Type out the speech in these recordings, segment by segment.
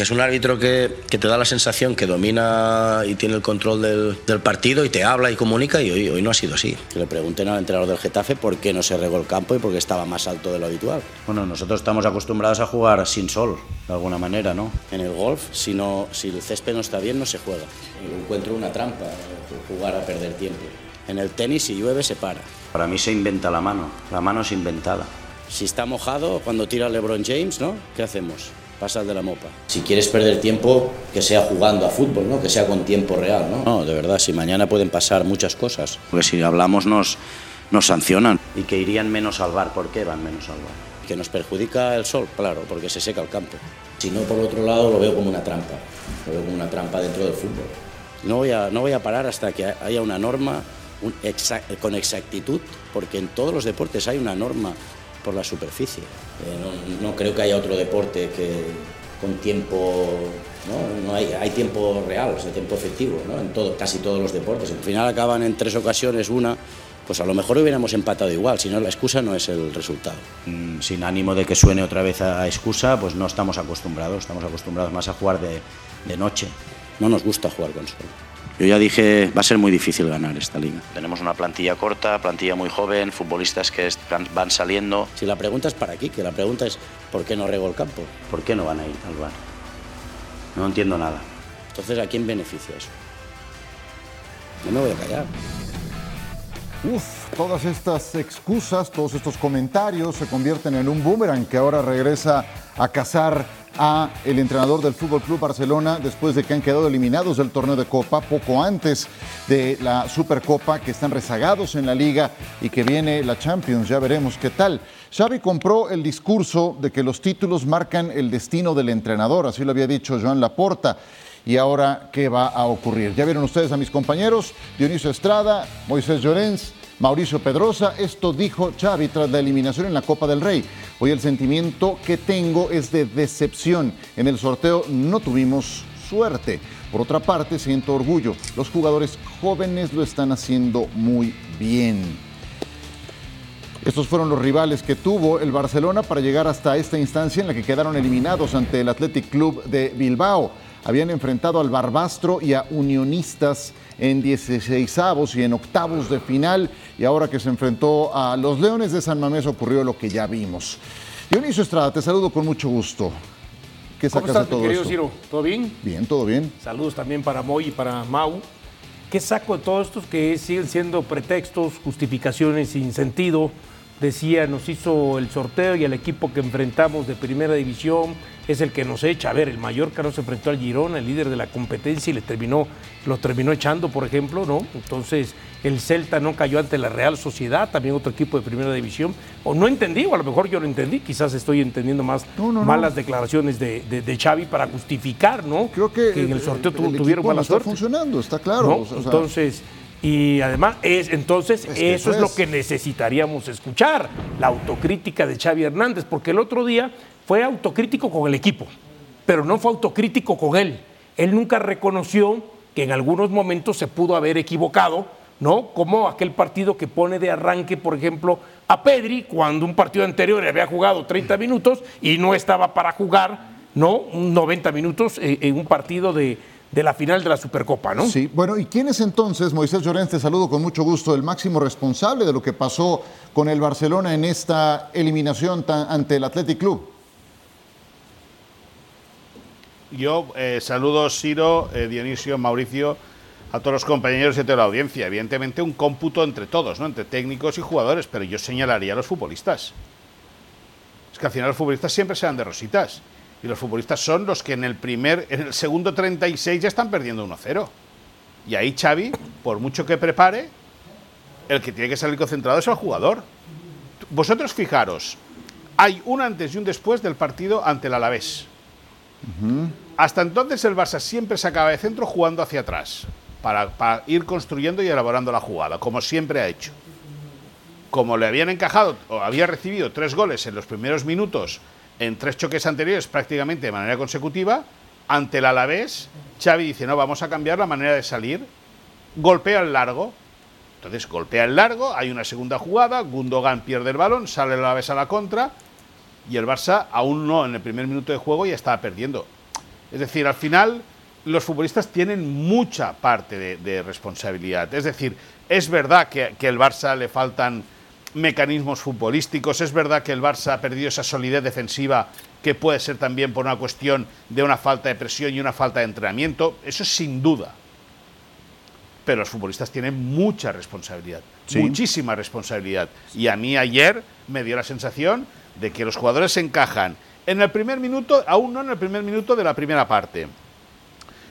que es un árbitro que, que, te da la sensación que domina y tiene el control del, del partido y te habla y comunica y hoy, hoy, no ha sido así. Que le pregunten al entrenador del Getafe por qué no se regó el campo y por qué estaba más alto de lo habitual. Bueno, nosotros estamos acostumbrados a jugar sin sol, de alguna manera, ¿no? En el golf, si, no, si el césped no está bien, no se juega. Encuentro una trampa, jugar a perder tiempo. En el tenis, si llueve, se para. Para mí se inventa la mano, la mano es inventada. Si está mojado, cuando tira LeBron James, ¿no? ¿Qué hacemos? Pasas de la mopa. Si quieres perder tiempo, que sea jugando a fútbol, ¿no? Que sea con tiempo real, ¿no? No, de verdad, si mañana pueden pasar muchas cosas. Porque si hablamos nos, nos sancionan. Y que irían menos al bar. ¿Por qué van menos al bar? Que nos perjudica el sol, claro, porque se seca el campo. Si no, por otro lado, lo veo como una trampa. Lo veo como una trampa dentro del fútbol. No voy a, no voy a parar hasta que haya una norma un exact, con exactitud, porque en todos los deportes hay una norma por la superficie. Eh, no, no, creo que haya otro deporte que con tiempo, no, no hay, hay, tiempo real, o sea, tiempo efectivo, ¿no? en todo, casi todos los deportes. Al final acaban en tres ocasiones una, pues a lo mejor hubiéramos empatado igual, si no la excusa no es el resultado. Mm, sin ánimo de que suene otra vez a excusa, pues no estamos acostumbrados, estamos acostumbrados más a jugar de, de noche. No nos gusta jugar con sol. Yo ya dije, va a ser muy difícil ganar esta liga. Tenemos una plantilla corta, plantilla muy joven, futbolistas que van saliendo. Si la pregunta es para aquí, que la pregunta es ¿por qué no rego el campo? ¿Por qué no van a ir al bar? No entiendo nada. Entonces, ¿a quién beneficia eso? No me voy a callar. Uf, todas estas excusas, todos estos comentarios se convierten en un boomerang que ahora regresa a cazar a el entrenador del Fútbol Club Barcelona después de que han quedado eliminados del torneo de Copa poco antes de la Supercopa, que están rezagados en la liga y que viene la Champions. Ya veremos qué tal. Xavi compró el discurso de que los títulos marcan el destino del entrenador, así lo había dicho Joan Laporta. Y ahora, ¿qué va a ocurrir? Ya vieron ustedes a mis compañeros, Dionisio Estrada, Moisés Llorens, Mauricio Pedrosa. Esto dijo Xavi tras la eliminación en la Copa del Rey. Hoy el sentimiento que tengo es de decepción. En el sorteo no tuvimos suerte. Por otra parte, siento orgullo. Los jugadores jóvenes lo están haciendo muy bien. Estos fueron los rivales que tuvo el Barcelona para llegar hasta esta instancia en la que quedaron eliminados ante el Athletic Club de Bilbao. Habían enfrentado al Barbastro y a Unionistas en 16 avos y en octavos de final. Y ahora que se enfrentó a los Leones de San Mamés ocurrió lo que ya vimos. Dionisio Estrada, te saludo con mucho gusto. ¿Qué sacas ¿Cómo estás, de todo querido esto? Ciro? ¿Todo bien? Bien, todo bien. Saludos también para Moy y para Mau. ¿Qué saco de todos estos que siguen siendo pretextos, justificaciones sin sentido? Decía, nos hizo el sorteo y el equipo que enfrentamos de primera división es el que nos echa. A ver, el Mallorca no se enfrentó al Girona, el líder de la competencia, y le terminó, lo terminó echando, por ejemplo, ¿no? Entonces, el Celta no cayó ante la Real Sociedad, también otro equipo de primera división. O no entendí, o a lo mejor yo lo entendí, quizás estoy entendiendo más no, no, malas no. declaraciones de, de, de, Xavi para justificar, ¿no? Creo que, en el sorteo el, el tuvieron mala está suerte. funcionando, está claro. ¿no? O sea, Entonces. Y además, es, entonces, Es que eso es pues- lo que necesitaríamos escuchar, la autocrítica de Xavi Hernández, porque el otro día fue autocrítico con el equipo, pero no fue autocrítico con él. Él nunca reconoció que en algunos momentos se pudo haber equivocado, ¿no? Como aquel partido que pone de arranque, por ejemplo, a Pedri, cuando un partido anterior había jugado 30 minutos y no estaba para jugar, ¿no? 90 minutos en, en un partido de, de la final de la Supercopa, ¿no? Sí, bueno, ¿y quién es entonces, Moisés Llorens, te saludo con mucho gusto, el máximo responsable de lo que pasó con el Barcelona en esta eliminación tan- ante el Athletic Club? Yo eh, saludo Ciro, eh, Dionisio, Mauricio, a todos los compañeros y a toda la audiencia. Evidentemente un cómputo entre todos, ¿no? entre técnicos y jugadores, pero yo señalaría a los futbolistas. Es que al final los futbolistas siempre se dan de rositas. Y los futbolistas son los que en el primer, en el segundo 36 ya están perdiendo 1-0. Y ahí Xavi, por mucho que prepare, el que tiene que salir concentrado es el jugador. Vosotros fijaros, hay un antes y un después del partido ante el Alavés. Hasta entonces el Barça siempre sacaba de centro jugando hacia atrás, para, para ir construyendo y elaborando la jugada, como siempre ha hecho. Como le habían encajado o había recibido tres goles en los primeros minutos en tres choques anteriores prácticamente de manera consecutiva, ante el Alavés, Xavi dice, no, vamos a cambiar la manera de salir, golpea el largo. Entonces golpea el largo, hay una segunda jugada, Gundogan pierde el balón, sale el Alavés a la contra y el Barça aún no en el primer minuto de juego ya estaba perdiendo. Es decir, al final los futbolistas tienen mucha parte de, responsabilidad. Es decir, es verdad que, que el Barça le faltan mecanismos futbolísticos, es verdad que el Barça ha perdido esa solidez defensiva que puede ser también por una cuestión de una falta de presión y una falta de entrenamiento, eso es sin duda. Pero los futbolistas tienen mucha responsabilidad, muchísima responsabilidad. Y a mí ayer me dio la sensación de que los jugadores se encajan en el primer minuto, aún no en el primer minuto de la primera parte.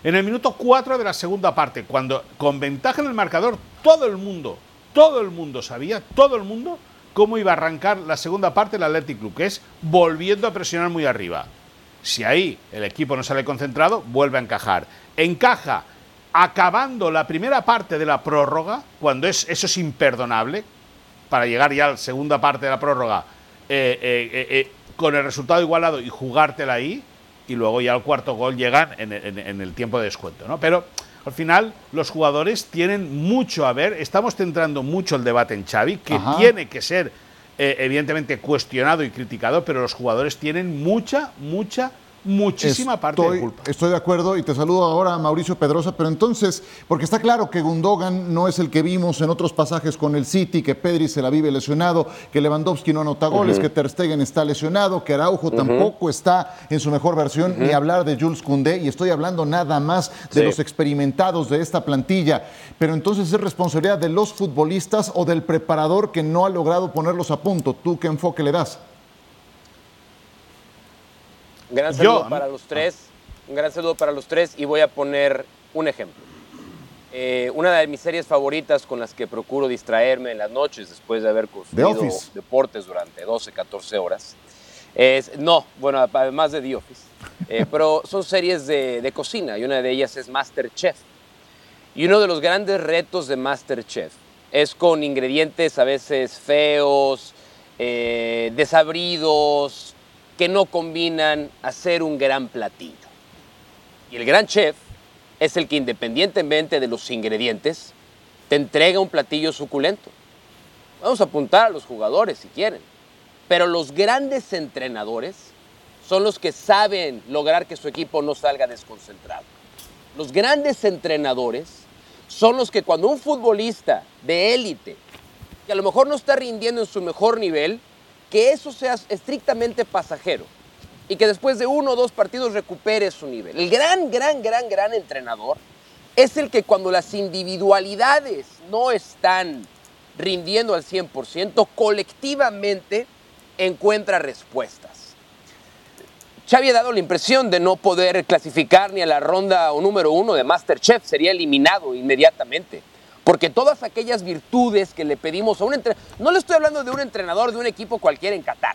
En el minuto 4 de la segunda parte, cuando con ventaja en el marcador, todo el mundo, todo el mundo sabía, todo el mundo, cómo iba a arrancar la segunda parte del Athletic Club, que es volviendo a presionar muy arriba. Si ahí el equipo no sale concentrado, vuelve a encajar. Encaja acabando la primera parte de la prórroga, cuando es, eso es imperdonable, para llegar ya a la segunda parte de la prórroga eh, eh, eh, con el resultado igualado y jugártela ahí, y luego ya al cuarto gol llegan en, en el tiempo de descuento. ¿no? Pero al final los jugadores tienen mucho a ver, estamos centrando mucho el debate en Xavi, que tiene que ser eh, evidentemente cuestionado y criticado, pero los jugadores tienen mucha, mucha muchísima parte de culpa. Estoy de acuerdo y te saludo ahora Mauricio Pedrosa, pero entonces, porque está claro que Gundogan no es el que vimos en otros pasajes con el City, que Pedri se la vive lesionado, que Lewandowski no anota goles, que Ter Stegen está lesionado, que Araujo tampoco está en su mejor versión, ni hablar de Jules Koundé, y estoy hablando nada más de los experimentados de esta plantilla. Pero entonces es responsabilidad de los futbolistas o del preparador que no ha logrado ponerlos a punto. ¿Tú qué enfoque le das? Un gran saludo para los tres. Un gran saludo para los tres y voy a poner un ejemplo. Eh, una de mis series favoritas con las que procuro distraerme en las noches después de haber consumido deportes durante 12, 14 horas. Es, no, bueno, además de The Office. Eh, pero son series de, cocina y una de ellas es Masterchef. Y uno de los grandes retos de Masterchef es con ingredientes a veces feos, eh, desabridos, que no combinan hacer un gran platillo. Y el gran chef es el que independientemente de los ingredientes, te entrega un platillo suculento. Vamos a apuntar a los jugadores si quieren, pero los grandes entrenadores son los que saben lograr que su equipo no salga desconcentrado. Los grandes entrenadores son los que cuando un futbolista de élite, que a lo mejor no está rindiendo en su mejor nivel, que eso sea estrictamente pasajero y que después de uno o dos partidos recupere su nivel. El gran, gran, gran, gran entrenador es el que cuando las individualidades no están rindiendo al 100%, colectivamente encuentra respuestas. Xavi ha dado la impresión de no poder clasificar ni a la ronda o número uno de Masterchef, sería eliminado inmediatamente. Porque todas aquellas virtudes que le pedimos a un entrenador, no le estoy hablando de un entrenador de un equipo cualquiera en Qatar,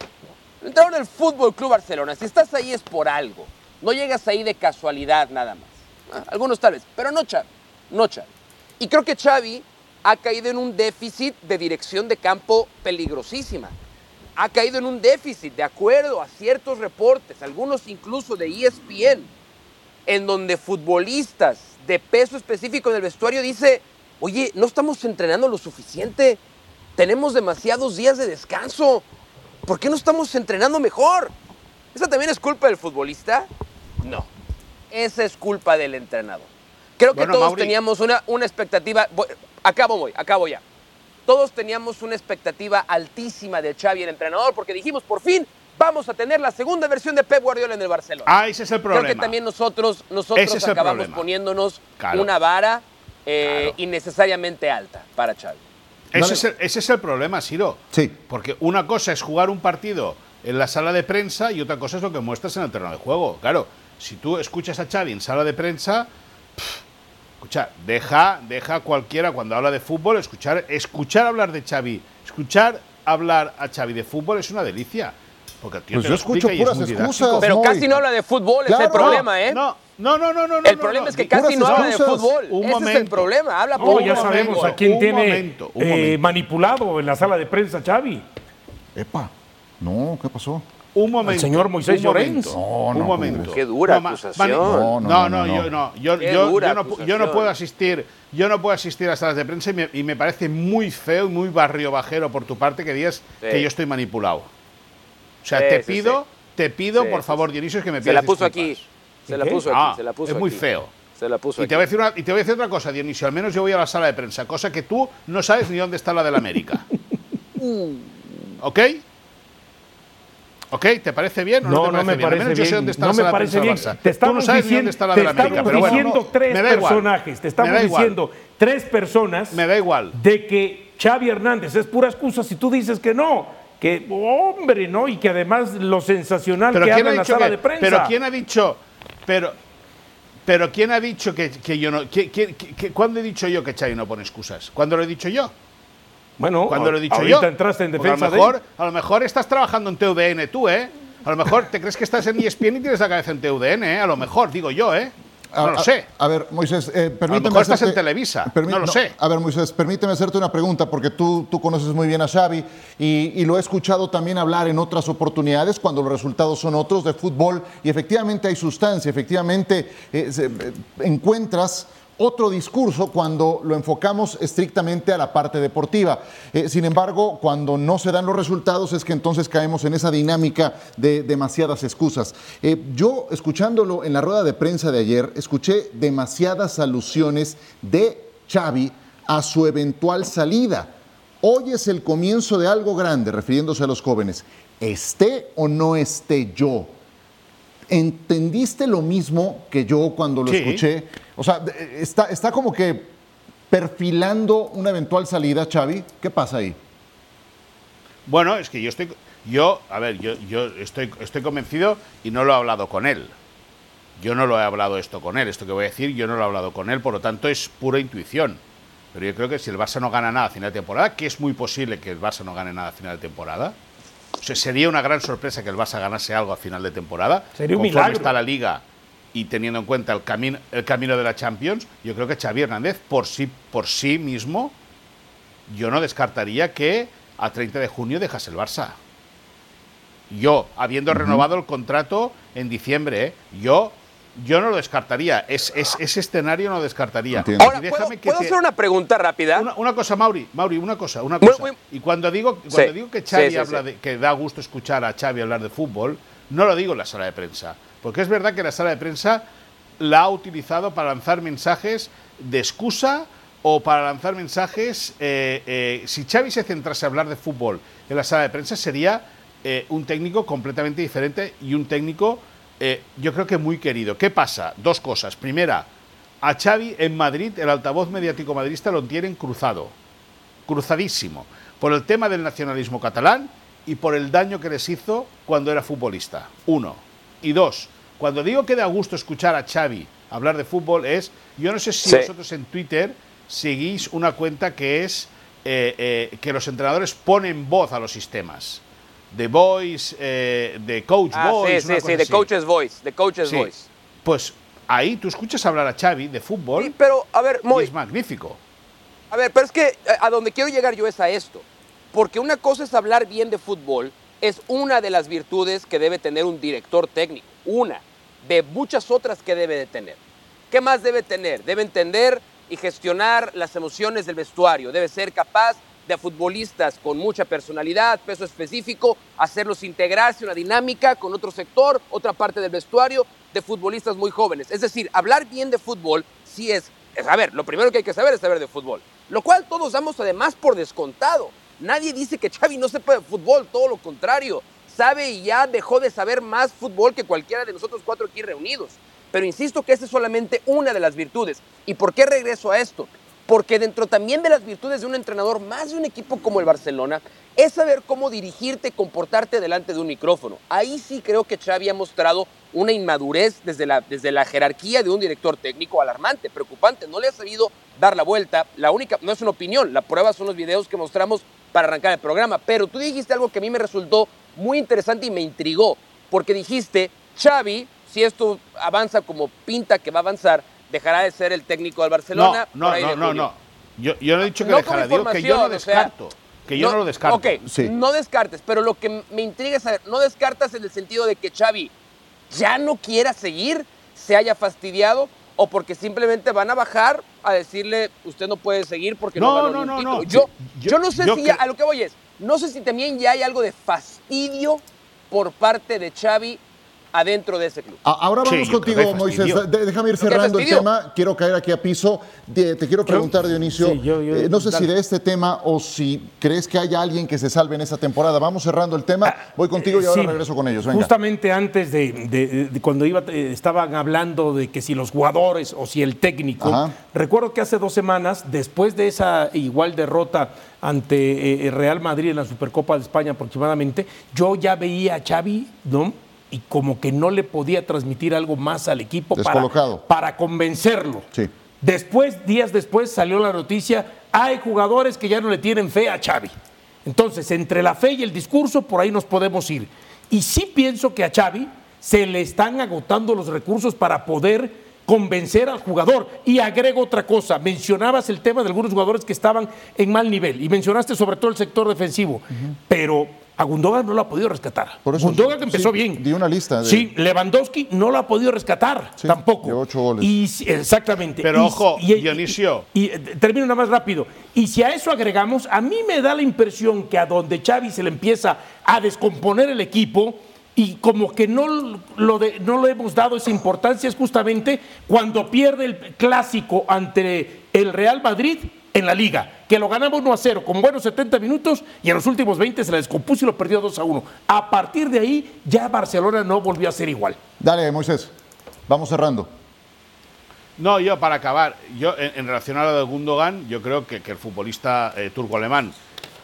un entrenador del Fútbol Club Barcelona, si estás ahí es por algo, no llegas ahí de casualidad nada más. Ah, algunos tal vez, pero no Xavi, no Xavi. Y creo que Xavi ha caído en un déficit de dirección de campo peligrosísima. Ha caído en un déficit, de acuerdo a ciertos reportes, algunos incluso de ESPN, en donde futbolistas de peso específico en el vestuario dice, Oye, no estamos entrenando lo suficiente. Tenemos demasiados días de descanso. ¿Por qué no estamos entrenando mejor? ¿Esa también es culpa del futbolista? No. Esa es culpa del entrenador. Creo que todos teníamos una, una expectativa. acabo voy, acabo ya. Todos teníamos una expectativa altísima de Xavi, el entrenador, porque dijimos, por fin, vamos a tener la segunda versión de Pep Guardiola en el Barcelona. Ah, ese es el problema. Creo que también nosotros, nosotros acabamos poniéndonos una vara eh, innecesariamente alta para Xavi. Ese es, el, problema, Siro. Sí. Porque una cosa es jugar un partido en la sala de prensa y otra cosa es lo que muestras en el terreno de juego. Claro, si tú escuchas a Xavi en sala de prensa, escucha, deja, deja cualquiera cuando habla de fútbol, escuchar, escuchar hablar de Xavi, escuchar hablar a Xavi de fútbol es una delicia. Porque el pues yo escucho puras excusas. Pero casi no habla de fútbol, es el problema, ¿eh? No, no, no, no, no. El problema es que casi no habla de fútbol. Un Ese momento. es el problema. Habla poco. ya sabemos a quién tiene eh, manipulado en la sala de prensa, Xavi. Epa, no, ¿qué pasó? Un momento. El señor Moisés Llorens. No, no, un momento. Qué dura acusación. No, no, no, yo no. Yo, yo, no, yo no puedo asistir. Yo no puedo asistir a salas de prensa y me, y me parece muy feo y muy barrio bajero por tu parte que digas que yo estoy manipulado. O sea, te pido, te pido, por favor, Dionisio, que me pidas Se la puso aquí. Se la puso aquí, ah, se la puso Es muy feo. Se la puso y Te voy a decir y te voy a decir otra cosa, Dionisio. Al menos yo voy a la sala de prensa, cosa que tú no sabes ni dónde está la del América. ¿Ok? ¿Ok? ¿Te parece bien o no, no, te parece no me parece bien. dónde está no la me parece bien. Te estamos no sabes diciendo, dónde está la de la América, pero bueno, diciendo tres personajes. Te estamos diciendo tres personas. Me da igual. De que Xavi Hernández es pura excusa si tú dices que no. Que, hombre, ¿no? Y que además lo sensacional que habla en la sala de prensa. Pero ¿quién ha dicho? Pero, pero ¿quién ha dicho que, que yo no. ¿Cuándo he dicho yo que Xavi no pone excusas? ¿Cuándo lo he dicho yo? Bueno, cuando lo he dicho yo. entraste en defensa a lo mejor, A lo mejor estás trabajando en TVN tú, ¿eh? A lo mejor te crees que estás en ESPN y tienes la cabeza en TVN, ¿eh? A lo mejor, digo yo, ¿eh? No lo sé. A, ver, Moisés, eh, permíteme. A lo mejor estás en Televisa. no lo sé. A ver, Moisés, permíteme hacerte una pregunta, porque tú, tú conoces muy bien a Xavi y, lo he escuchado también hablar en otras oportunidades cuando los resultados son otros de fútbol y efectivamente hay sustancia, efectivamente eh, eh, encuentras otro discurso cuando lo enfocamos estrictamente a la parte deportiva. Eh, sin embargo, cuando no se dan los resultados es que entonces caemos en esa dinámica de demasiadas excusas. Eh, yo, escuchándolo en la rueda de prensa de ayer, escuché demasiadas alusiones de Xavi a su eventual salida. Hoy es el comienzo de algo grande, refiriéndose a los jóvenes. Esté o no esté yo. ¿Entendiste lo mismo que yo cuando lo escuché? O sea, está, está como que perfilando una eventual salida, Xavi. ¿Qué pasa ahí? Bueno, es que yo estoy, yo, a ver, yo, yo estoy, estoy convencido y no lo he hablado con él. Yo no lo he hablado esto con él, esto que voy a decir, yo no lo he hablado con él, por lo tanto es pura intuición. Pero yo creo que si el Barça no gana nada a final de temporada, que es muy posible que el Barça no gane nada a final de temporada, sería una gran sorpresa que el Barça ganase algo a final de temporada. Sería un milagro. está la liga y teniendo en cuenta el, camino el camino de la Champions, yo creo que Xavi Hernández por sí, por sí mismo, yo no descartaría que a 30 de junio dejase el Barça. Yo, habiendo renovado el contrato en diciembre, ¿eh? yo, yo no lo descartaría. Es, ese escenario no lo descartaría. Ahora, ¿puedo, hacer una pregunta rápida? Una, cosa, Mauri, Mauri, una cosa, una cosa. Y cuando digo, cuando digo que Xavi habla de, que da gusto escuchar a Xavi hablar de fútbol, no lo digo en la sala de prensa. Porque es verdad que la sala de prensa la ha utilizado para lanzar mensajes de excusa o para lanzar mensajes. Eh, eh, si Xavi se centrase a hablar de fútbol en la sala de prensa, sería eh, un técnico completamente diferente y un técnico, yo creo que muy querido. ¿Qué pasa? Dos cosas. Primera, a Xavi en Madrid, el altavoz mediático madridista lo tienen cruzado, cruzadísimo, por el tema del nacionalismo catalán y por el daño que les hizo cuando era futbolista. Uno. Y dos, cuando digo que da gusto escuchar a Xavi hablar de fútbol es, yo no sé si vosotros en Twitter seguís una cuenta que es eh, eh, que los entrenadores ponen voz a los sistemas. The Voice, eh, The Coach ah, Voice. Sí, sí, sí, The Coach's Voice. The Coach's Voice. Pues ahí tú escuchas hablar a Xavi de fútbol. Sí, pero, a ver, y es magnífico. A ver, pero es que a donde quiero llegar yo es a esto. Porque una cosa es hablar bien de fútbol, es una de las virtudes que debe tener un director técnico. Una de muchas otras que debe de tener. ¿Qué más debe tener? Debe entender y gestionar las emociones del vestuario. Debe ser capaz de futbolistas con mucha personalidad, peso específico, hacerlos integrarse una dinámica con otro sector, otra parte del vestuario, de futbolistas muy jóvenes. Es decir, hablar bien de fútbol sí es, es, a ver, lo primero que hay que saber es saber de fútbol, lo cual todos damos además por descontado. Nadie dice que Xavi no sepa de fútbol, todo lo contrario sabe y ya dejó de saber más fútbol que cualquiera de nosotros cuatro aquí reunidos. Pero insisto que esa es solamente una de las virtudes. ¿Y por qué regreso a esto? Porque dentro también de las virtudes de un entrenador, más de un equipo como el Barcelona, es saber cómo dirigirte, comportarte delante de un micrófono. Ahí sí creo que Xavi ha mostrado una inmadurez desde la, desde la jerarquía de un director técnico alarmante, preocupante. No le ha sabido dar la vuelta. La única, no es una opinión, la prueba son los videos que mostramos para arrancar el programa. Pero tú dijiste algo que a mí me resultó muy interesante y me intrigó, porque dijiste, Xavi, si esto avanza como pinta que va a avanzar, dejará de ser el técnico del Barcelona. No, no, no, no, no, Yo, yo, no he dicho que dejará, digo que yo no descarto. que yo no, lo descarto. Ok, no descartes, pero lo que me intriga es saber, no descartas en el sentido de que Xavi ya no quiera seguir, se haya fastidiado, o porque simplemente van a bajar a decirle, usted no puede seguir porque no, no, no, no, Yo, yo, no sé si a lo que voy es, no sé si también ya hay algo de fastidio por parte de Xavi adentro de ese club. Ahora vamos contigo, Moisés. Déjame ir cerrando el tema. Quiero caer aquí a piso. Te quiero preguntar, Dionisio, eh, no sé si de este tema o si crees que haya alguien que se salve en esta temporada. Vamos cerrando el tema. Ah, Voy contigo y ahora regreso con ellos. Justamente antes de, cuando iba, eh, estaban hablando de que si los jugadores o si el técnico. Recuerdo que hace dos semanas, después de esa igual derrota ante eh, Real Madrid en la Supercopa de España aproximadamente, yo ya veía a Xavi, ¿no? Y como que no le podía transmitir algo más al equipo para, para, convencerlo. Sí. Después, días después, salió la noticia, hay jugadores que ya no le tienen fe a Xavi. Entonces, entre la fe y el discurso, por ahí nos podemos ir. Y sí pienso que a Xavi se le están agotando los recursos para poder convencer al jugador. Y agrego otra cosa, mencionabas el tema de algunos jugadores que estaban en mal nivel y mencionaste sobre todo el sector defensivo, pero a Gundogan no lo ha podido rescatar. Por Gundogan empezó bien. Di una lista. De... Sí, Lewandowski no lo ha podido rescatar tampoco. De ocho goles. Y, exactamente. Pero ojo, Dionisio. Y, eh, termino nada más rápido. Y si a eso agregamos, a mí me da la impresión que a donde Xavi se le empieza a descomponer el equipo y como que no lo, no lo hemos dado esa importancia es justamente cuando pierde el clásico ante el Real Madrid en la liga, que lo ganamos 1 a 0 con buenos 70 minutos y en los últimos 20 se la descompuso y lo perdió 2 a 1. A partir de ahí ya Barcelona no volvió a ser igual. Dale, Moisés, vamos cerrando. No, yo para acabar, yo en, relación a lo de Gundogan, yo creo que, el futbolista eh, turco-alemán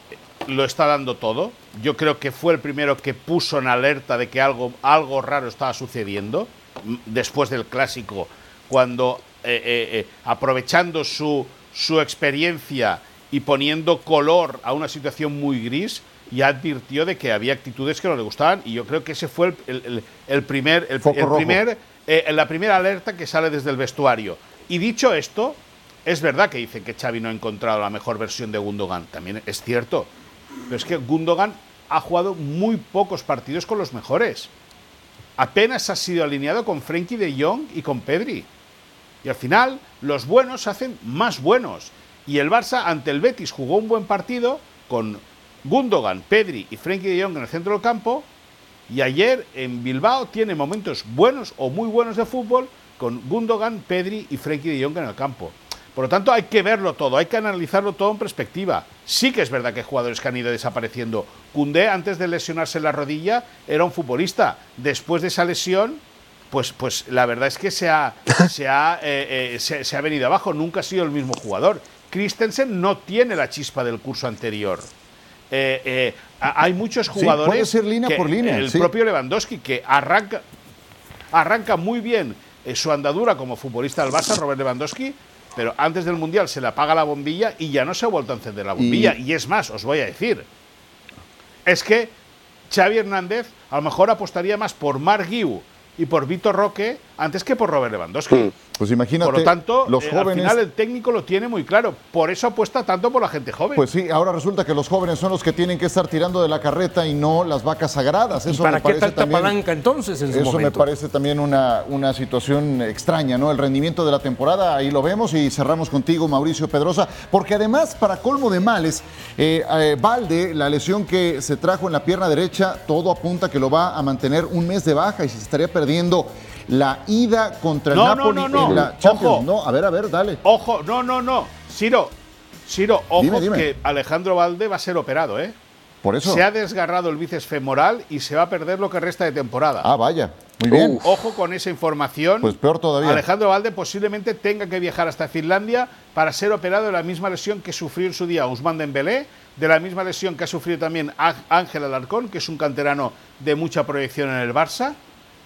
eh, lo está dando todo. Yo creo que fue el primero que puso en alerta de que algo, algo raro estaba sucediendo después del clásico, cuando eh, aprovechando su, su experiencia y poniendo color a una situación muy gris, ya advirtió de que había actitudes que no le gustaban y yo creo que ese fue el, primer, el, primer eh, la primera alerta que sale desde el vestuario. Y dicho esto, es verdad que dicen que Xavi no ha encontrado la mejor versión de Gundogan, también es cierto, pero es que Gundogan ha jugado muy pocos partidos con los mejores. Apenas ha sido alineado con Frenkie de Jong y con Pedri. Y al final, los buenos se hacen más buenos. Y el Barça ante el Betis jugó un buen partido con Gundogan, Pedri y Frenkie de Jong en el centro del campo. Y ayer en Bilbao tiene momentos buenos o muy buenos de fútbol con Gundogan, Pedri y Frenkie de Jong en el campo. Por lo tanto, hay que verlo todo, hay que analizarlo todo en perspectiva. Sí que es verdad que jugadores que han ido desapareciendo. Cundé, antes de lesionarse la rodilla, era un futbolista. Después de esa lesión, pues, pues la verdad es que se ha, se, ha, eh, eh, se, ha venido abajo, nunca ha sido el mismo jugador. Christensen no tiene la chispa del curso anterior. Eh, hay muchos jugadores. puede ser línea por línea. El propio Lewandowski, que arranca, arranca muy bien su andadura como futbolista del Barça, Robert Lewandowski, pero antes del Mundial se le apaga la bombilla y ya no se ha vuelto a encender la bombilla. Y, y es más, os voy a decir, es que Xavi Hernández a lo mejor apostaría más por Mark Guiu y por Vitor Roque antes que por Robert Lewandowski. Mm. Pues imagínate, por lo tanto, los jóvenes... Eh, al final el técnico lo tiene muy claro. Por eso apuesta tanto por la gente joven. Pues sí, ahora resulta que los jóvenes son los que tienen que estar tirando de la carreta y no las vacas sagradas. Eso ¿Para me qué parece tanta también, palanca entonces en Eso me parece también una, una situación extraña, ¿no? El rendimiento de la temporada, ahí lo vemos y cerramos contigo, Mauricio Pedrosa, porque además, para colmo de males, eh, eh, Valde, la lesión que se trajo en la pierna derecha, todo apunta que lo va a mantener un mes de baja y se estaría perdiendo la ida contra el Napoli en la Champions. no, a ver, a ver, dale. Ojo, no, no, no. Ciro, Ciro, ojo que Alejandro Valde va a ser operado, ¿eh? Por eso. Se ha desgarrado el bíceps femoral y se va a perder lo que resta de temporada. Ah, vaya. Muy bien. ojo con esa información. Pues peor todavía. Alejandro Valde posiblemente tenga que viajar hasta Finlandia para ser operado de la misma lesión que sufrió en su día Usman Dembélé, de la misma lesión que ha sufrido también Ángel Alarcón, que es un canterano de mucha proyección en el Barça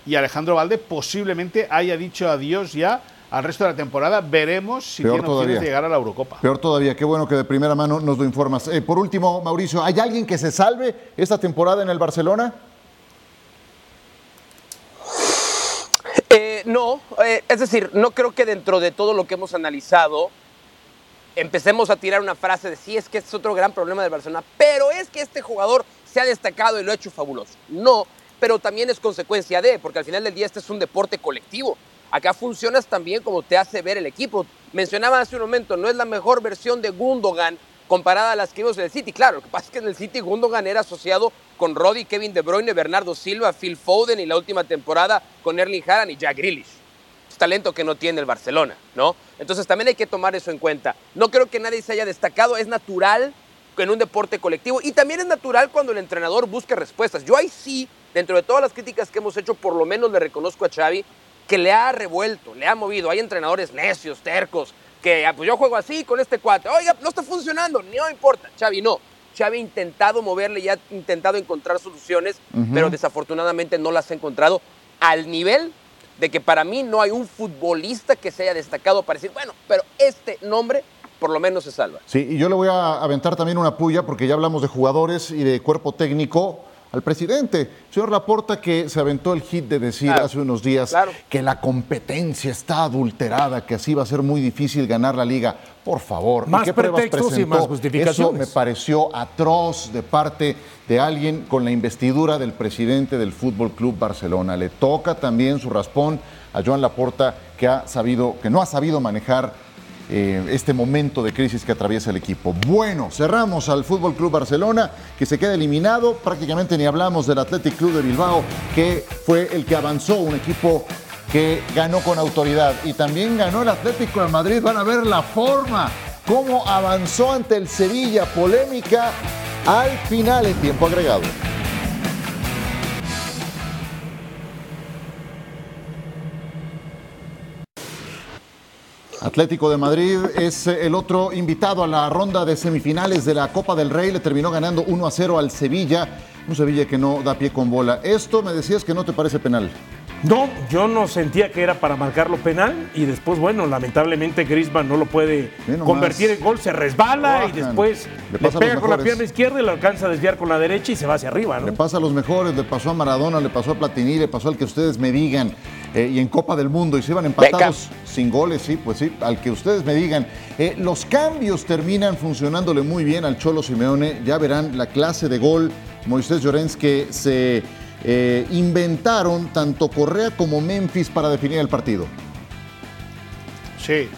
y Alejandro Valde posiblemente haya dicho adiós ya al resto de la temporada. Veremos si tiene opciones de llegar a la Eurocopa. Peor todavía, qué bueno que de primera mano nos lo informas. Eh, por último, Mauricio, ¿hay alguien que se salve esta temporada en el Barcelona? Eh, no, eh, es decir, no creo que dentro de todo lo que hemos analizado empecemos a tirar una frase de sí, es que este es otro gran problema del Barcelona, pero es que este jugador se ha destacado y lo ha hecho fabuloso. No, pero también es consecuencia de, porque al final del día este es un deporte colectivo. Acá funcionas también como te hace ver el equipo. Mencionaba hace un momento, no es la mejor versión de Gundogan, comparada a las que vimos en el City. Claro, lo que pasa es que en el City Gundogan era asociado con Roddy, Kevin De Bruyne, Bernardo Silva, Phil Foden y la última temporada con Erling Haaland y Jack Grealish. Talento que no tiene el Barcelona, ¿no? Entonces también hay que tomar eso en cuenta. No creo que nadie se haya destacado, es natural en un deporte colectivo y también es natural cuando el entrenador busca respuestas. Yo ahí sí, dentro de todas las críticas que hemos hecho, por lo menos le reconozco a Xavi que le ha revuelto, le ha movido. Hay entrenadores necios, tercos, que ah, pues yo juego así con este cuate. Oiga, no está funcionando, no importa. Xavi no. Xavi ha intentado moverle y ha intentado encontrar soluciones, pero desafortunadamente no las ha encontrado al nivel de que para mí no hay un futbolista que se haya destacado para decir, bueno, pero este nombre por lo menos se salva. Sí, y yo le voy a aventar también una puya porque ya hablamos de jugadores y de cuerpo técnico al presidente. Señor Laporta, que se aventó el hit de decir hace unos días que la competencia está adulterada, que así va a ser muy difícil ganar la liga. Por favor, más ¿qué pretextos y más justificaciones. Eso me pareció atroz de parte de alguien con la investidura del presidente del Fútbol Club Barcelona. Le toca también su raspón a Joan Laporta, que ha sabido, que no ha sabido manejar eh, este momento de crisis que atraviesa el equipo. Bueno, cerramos al Fútbol Club Barcelona, que se queda eliminado. Prácticamente ni hablamos del Athletic Club de Bilbao, que fue el que avanzó, un equipo que ganó con autoridad. Y también ganó el Atlético de Madrid. Van a ver la forma, cómo avanzó ante el Sevilla. Polémica al final en tiempo agregado. Atlético de Madrid es eh, el otro invitado a la ronda de semifinales de la Copa del Rey. Le terminó ganando 1 a 0 al Sevilla. Un Sevilla que no da pie con bola. Esto me decías que no te parece penal. No, yo no sentía que era para marcarlo penal y después, bueno, lamentablemente Griezmann no lo puede convertir en gol, se resbala y después le, pega con la pierna izquierda y lo alcanza a desviar con la derecha y se va hacia arriba, ¿no? Le pasa a los mejores, le pasó a Maradona, le pasó a Platini, le pasó al que ustedes me digan eh, y en Copa del Mundo y se iban empatados sin goles, sí, pues sí, al que ustedes me digan. Eh, los cambios terminan funcionándole muy bien al Cholo Simeone, ya verán la clase de gol Moisés Llorens que se eh, inventaron tanto Correa como Memphis para definir el partido. Sí,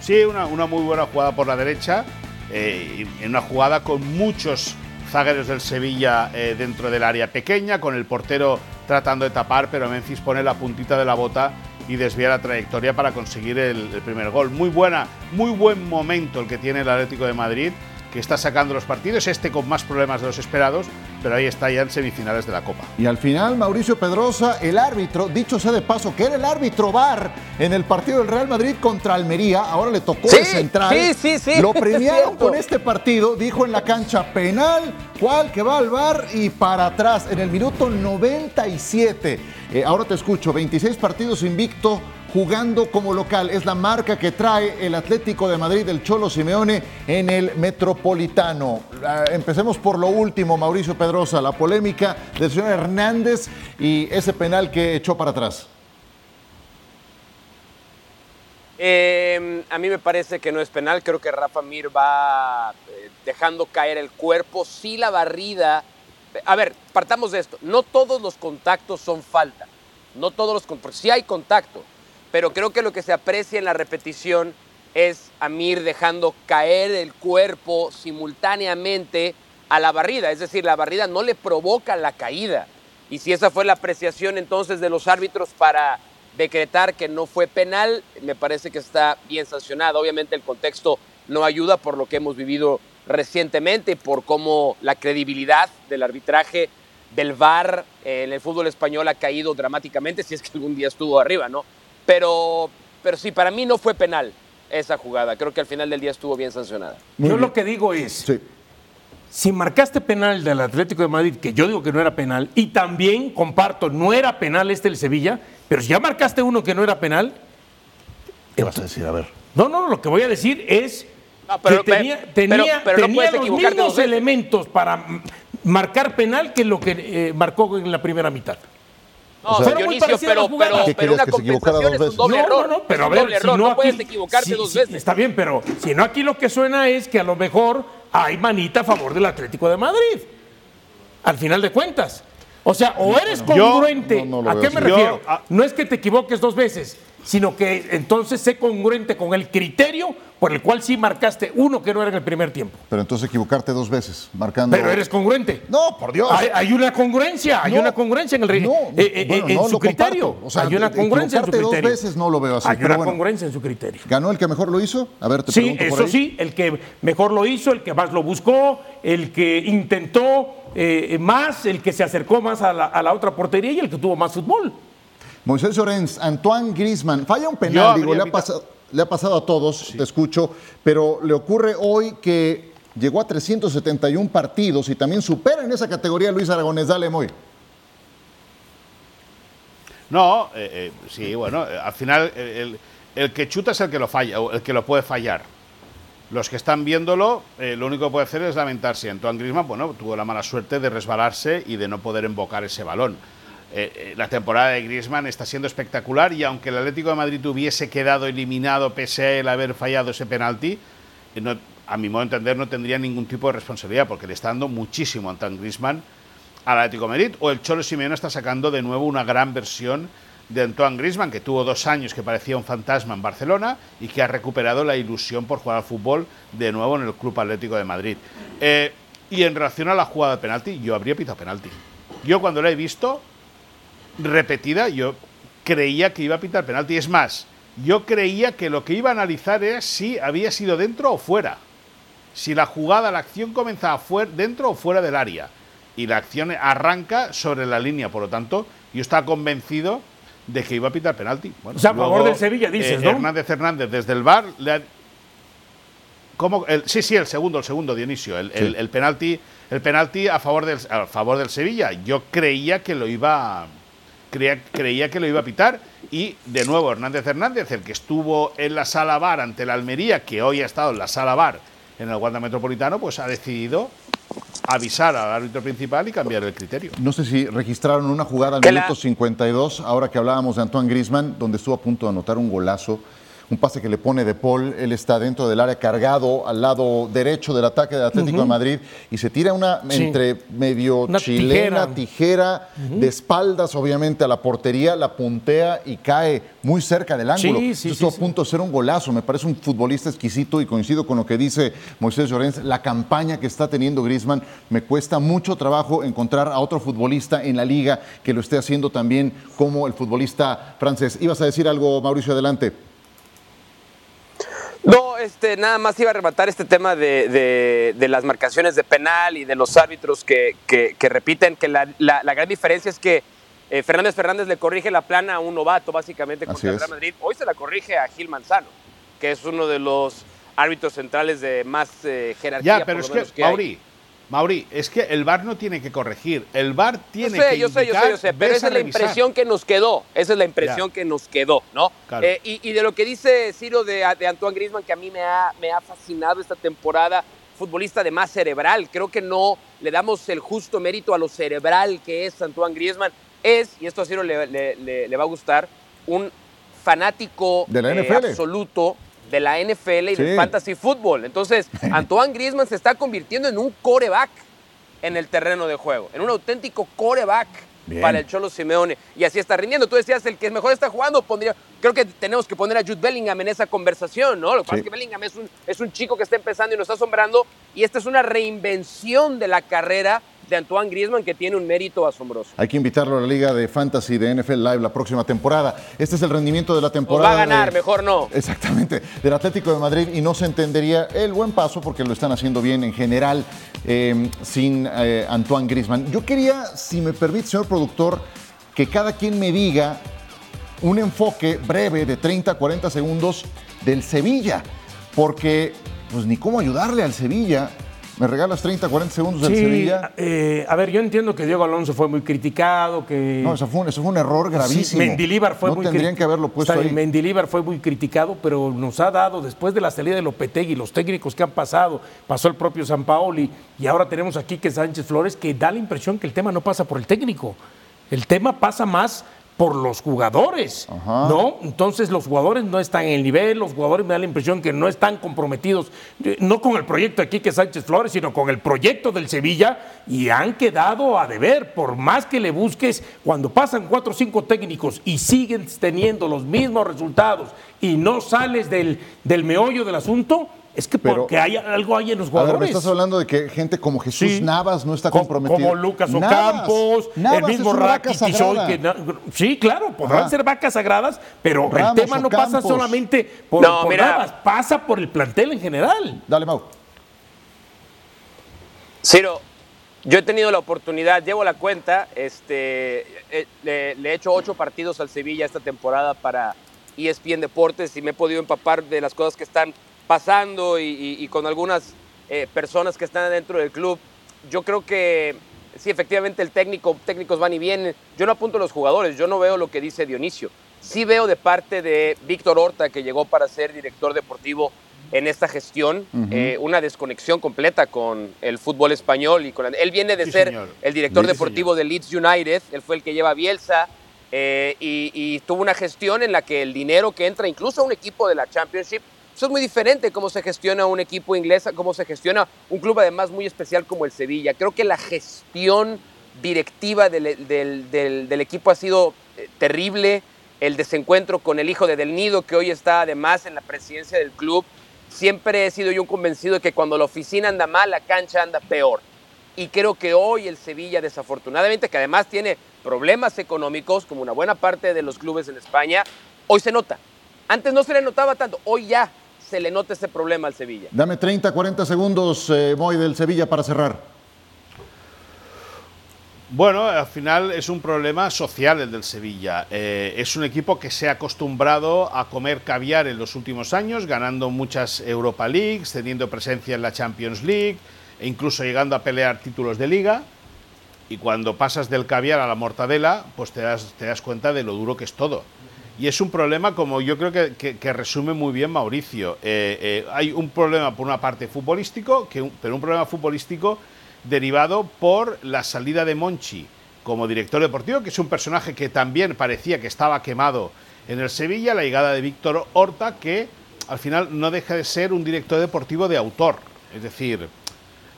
sí, una, muy buena jugada por la derecha, eh, en una jugada con muchos zagueros del Sevilla eh, dentro del área pequeña, con el portero tratando de tapar, pero Memphis pone la puntita de la bota y desvía la trayectoria para conseguir el, el primer gol. Muy buena, muy buen momento el que tiene el Atlético de Madrid que está sacando los partidos, este con más problemas de los esperados, pero ahí está ya en semifinales de la Copa. Y al final, Mauricio Pedrosa, el árbitro, dicho sea de paso, que era el árbitro VAR en el partido del Real Madrid contra Almería, ahora le tocó el central. Sí, sí, sí. Lo premiaron con este partido, dijo en la cancha penal, cual que va al VAR y para atrás en el minuto 97. Eh, ahora te escucho, 26 partidos invicto jugando como local. Es la marca que trae el Atlético de Madrid del Cholo Simeone en el Metropolitano. Ah, empecemos por lo último, Mauricio Pedrosa, la polémica del señor Hernández y ese penal que echó para atrás. Em, a mí me parece que no es penal, creo que Rafa Mir va eh, dejando caer el cuerpo, sí la barrida. A ver, partamos de esto, no todos los contactos son falta, no todos los contactos, sí hay contacto, pero creo que lo que se aprecia en la repetición es Amir dejando caer el cuerpo simultáneamente a la barrida, es decir, la barrida no le provoca la caída. Y si esa fue la apreciación entonces de los árbitros para decretar que no fue penal, me parece que está bien sancionado. Obviamente el contexto no ayuda por lo que hemos vivido recientemente, por cómo la credibilidad del arbitraje del VAR en el fútbol español ha caído dramáticamente, si es que algún día estuvo arriba, ¿no? Pero, pero sí, para mí no fue penal esa jugada. Creo que al final del día estuvo bien sancionada. yo lo que digo es, si marcaste penal del Atlético de Madrid, que yo digo que no era penal, y también comparto, no era penal este el Sevilla, pero si ya marcaste uno que no era penal... ¿Qué vas a decir? A ver. No, no, lo que voy a decir es que tenía, tenía, los mismos elementos para marcar penal que lo que eh, marcó en la primera mitad. No, o sea, Dionisio, pero, pero, pero una compensación es un doble no, error. No, no, pero a ver, si no, no puedes equivocarte dos veces. Está bien, pero si no aquí lo que suena es que a lo mejor hay manita a favor del Atlético de Madrid. Al final de cuentas. O sea, o eres congruente. ¿A qué me refiero? no es que te equivoques dos veces. Sino que entonces sé congruente con el criterio por el cual sí marcaste uno que no era en el primer tiempo. Pero entonces equivocarte dos veces, marcando. Pero eres congruente. No, por Dios. Hay, una congruencia, hay una congruencia en el no, eh, eh, en su criterio. O sea, hay una congruencia en su criterio. dos veces no lo veo así. Hay una congruencia en su criterio. ¿Ganó el que mejor lo hizo? A ver, te Sí, eso sí, el que mejor lo hizo, el que más lo buscó, el que intentó eh, más, el que se acercó más a la, a la otra portería y el que tuvo más fútbol. Moisés Llorens, Antoine Grisman, falla un penal, digo, le ha, pasado, le ha, pasado, a todos, te escucho, pero le ocurre hoy que llegó a 371 partidos y también supera en esa categoría Luis Aragonés. Dale, muy. No, eh, eh, sí, bueno, eh, al final el, el, que chuta es el que lo falla, o el que lo puede fallar. Los que están viéndolo, lo único que puede hacer es lamentarse. Antoine Grisman, bueno, tuvo la mala suerte de resbalarse y de no poder invocar ese balón. Eh, eh, la temporada de Griezmann está siendo espectacular y aunque el Atlético de Madrid hubiese quedado eliminado pese a él haber fallado ese penalti, eh, a mi modo de entender no tendría ningún tipo de responsabilidad porque le está dando muchísimo Antoine Griezmann al Atlético de Madrid o el Cholo Simeone está sacando de nuevo una gran versión de Antoine Griezmann que tuvo dos años que parecía un fantasma en Barcelona y que ha recuperado la ilusión por jugar al fútbol de nuevo en el Club Atlético de Madrid. y en relación a la jugada de penalti, yo habría pitado penalti. Yo cuando la he visto repetida, yo creía que iba a pitar penalti. Es más, yo creía que lo que iba a analizar era si había sido dentro o fuera. Si la jugada, la acción comenzaba fuera, dentro o fuera del área. Y la acción arranca sobre la línea. Por lo tanto, yo estaba convencido de que iba a pitar penalti. o sea, a favor del Sevilla, dices, eh, Hernández Hernández desde el bar le sí, sí, el segundo, el segundo, Dionisio. El, el, penalti, el penalti a favor, del, a favor del Sevilla. Yo creía que lo iba creía, que lo iba a pitar. Y de nuevo Hernández Hernández, el que estuvo en la sala bar ante la Almería, que hoy ha estado en la sala bar en el Wanda Metropolitano, pues ha decidido avisar al árbitro principal y cambiar el criterio. No sé si registraron una jugada al minuto 52, ahora que hablábamos de Antoine Grisman, donde estuvo a punto de anotar un golazo un pase que le pone De Paul, él está dentro del área cargado al lado derecho del ataque del Atlético de Madrid y se tira una entre medio chilena, tijera, de espaldas obviamente a la portería, la puntea y cae muy cerca del ángulo. Sí, Estuvo a punto de ser un golazo, me parece un futbolista exquisito y coincido con lo que dice Moisés Llorens, la campaña que está teniendo Griezmann, me cuesta mucho trabajo encontrar a otro futbolista en la liga que lo esté haciendo también como el futbolista francés. ¿Ibas a decir algo, Mauricio, adelante? No, este, nada más iba a rematar este tema de, las marcaciones de penal y de los árbitros que, repiten, que la, gran diferencia es que eh, Fernández Fernández le corrige la plana a un novato, básicamente, contra el Real Madrid. Hoy se la corrige a Gil Manzano, que es uno de los árbitros centrales de más eh, jerarquía. Ya, pero es que, Mauri, Mauri, es que el VAR no tiene que corregir, el VAR tiene que yo sé, yo sé, yo sé, pero esa es la impresión que nos quedó, esa es la impresión que nos quedó, ¿no? Eh, y, de lo que dice Ciro de, de Antoine Griezmann, que a mí me ha, me ha fascinado esta temporada, futbolista de más cerebral, creo que no le damos el justo mérito a lo cerebral que es Antoine Griezmann, es, y esto a Ciro le, le, va a gustar, un fanático de la NFL. absoluto de la NFL y del fantasy fútbol. Entonces, Antoine Griezmann se está convirtiendo en un coreback en el terreno de juego, en un auténtico coreback para el Cholo Simeone. Y así está rindiendo. Tú decías, el que mejor está jugando, pondría, creo que tenemos que poner a Jude Bellingham en esa conversación, ¿no? Lo que pasa es que Bellingham es un, es un chico que está empezando y nos está asombrando. Y esta es una reinvención de la carrera de Antoine Griezmann que tiene un mérito asombroso. Hay que invitarlo a la Liga de Fantasy de NFL Live la próxima temporada. Este es el rendimiento de la temporada. va a ganar, mejor no. Exactamente, del Atlético de Madrid y no se entendería el buen paso porque lo están haciendo bien en general eh, sin eh, Antoine Griezmann. Yo quería, si me permite, señor productor, que cada quien me diga un enfoque breve de 30, 40 segundos del Sevilla, porque pues ni cómo ayudarle al Sevilla ¿Me regalas 30, 40 segundos del Sevilla? Eh, a ver, yo entiendo que Diego Alonso fue muy criticado, que... No, eso fue un, eso fue un error gravísimo. Sí, Mendilíbar fue no muy tendrían que haberlo puesto ahí. Mendilíbar fue muy criticado, pero nos ha dado, después de la salida de Lopetegui, los técnicos que han pasado, pasó el propio San Paoli, y ahora tenemos aquí que Sánchez Flores, que da la impresión que el tema no pasa por el técnico. El tema pasa más por los jugadores, ¿no? Entonces los jugadores no están en el nivel, los jugadores me da la impresión que no están comprometidos, eh, no con el proyecto aquí que Sánchez Flores, sino con el proyecto del Sevilla y han quedado a deber, por más que le busques, cuando pasan cuatro o cinco técnicos y siguen teniendo los mismos resultados y no sales del, del meollo del asunto, es que porque hay algo hay en los jugadores. A ver, me estás hablando de que gente como Jesús Navas no está comprometido. Como Lucas Ocampos, el mismo Rakitic Sí, claro, podrán ser vacas sagradas, pero el tema no pasa solamente por, no, Navas, pasa por el plantel en general. Dale, Mau. Ciro, yo he tenido la oportunidad, llevo la cuenta, este, eh, le, le he hecho ocho partidos al Sevilla esta temporada para ESPN Deportes y me he podido empapar de las cosas que están pasando y, con algunas eh, personas que están dentro del club. Yo creo que sí, efectivamente el técnico, técnicos van y vienen. Yo no apunto a los jugadores, yo no veo lo que dice Dionisio. Sí veo de parte de Víctor Horta, que llegó para ser director deportivo en esta gestión, eh, una desconexión completa con el fútbol español. y con Él viene de ser el director deportivo de Leeds United, él fue el que lleva Bielsa, eh, y, y, tuvo una gestión en la que el dinero que entra incluso a un equipo de la Championship eso es muy diferente cómo se gestiona un equipo inglés, cómo se gestiona un club además muy especial como el Sevilla. Creo que la gestión directiva del, equipo ha sido eh, terrible. El desencuentro con el hijo de Del Nido, que hoy está además en la presidencia del club. Siempre he sido yo un convencido de que cuando la oficina anda mal, la cancha anda peor. Y creo que hoy el Sevilla, desafortunadamente, que además tiene problemas económicos, como una buena parte de los clubes en España, hoy se nota. Antes no se le notaba tanto, hoy ya se le nota ese problema al Sevilla. Dame 30, 40 segundos, eh, Moy, del Sevilla para cerrar. Bueno, al final es un problema social el del Sevilla. Eh, es un equipo que se ha acostumbrado a comer caviar en los últimos años, ganando muchas Europa Leagues, teniendo presencia en la Champions League e incluso llegando a pelear títulos de liga. Y cuando pasas del caviar a la mortadela, pues te das, te das cuenta de lo duro que es todo. Y es un problema, como yo creo que, resume muy bien Mauricio. Eh, eh, hay un problema por una parte futbolístico, que, pero un problema futbolístico derivado por la salida de Monchi como director deportivo, que es un personaje que también parecía que estaba quemado en el Sevilla, la llegada de Víctor Horta, que al final no deja de ser un director deportivo de autor. Es decir,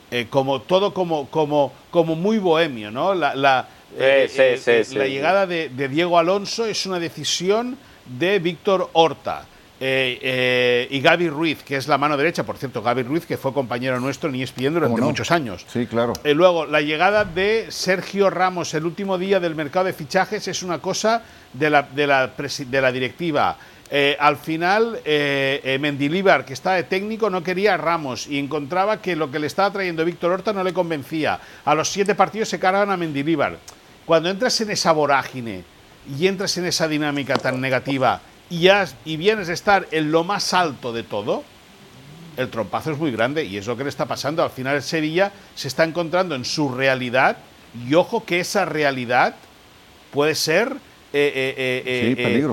eh, como todo como, como, como muy bohemio, ¿no? Eh, eh, la llegada de, Diego Alonso es una decisión de Víctor Horta. Eh, y Gaby Ruiz, que es la mano derecha, por cierto, Gaby Ruiz, que fue compañero nuestro en ESPN durante muchos años. Sí, claro. luego, la llegada de Sergio Ramos el último día del mercado de fichajes es una cosa de la, de la, de la directiva. al final, eh, Mendilíbar, que está de técnico, no quería a Ramos y encontraba que lo que le estaba trayendo Víctor Horta no le convencía. A los siete partidos se cargan a Mendilíbar. Cuando entras en esa vorágine y entras en esa dinámica tan negativa y, vienes a estar en lo más alto de todo, el trompazo es muy grande y es lo que le está pasando. Al final Sevilla se está encontrando en su realidad y ojo que esa realidad puede ser eh, eh, eh,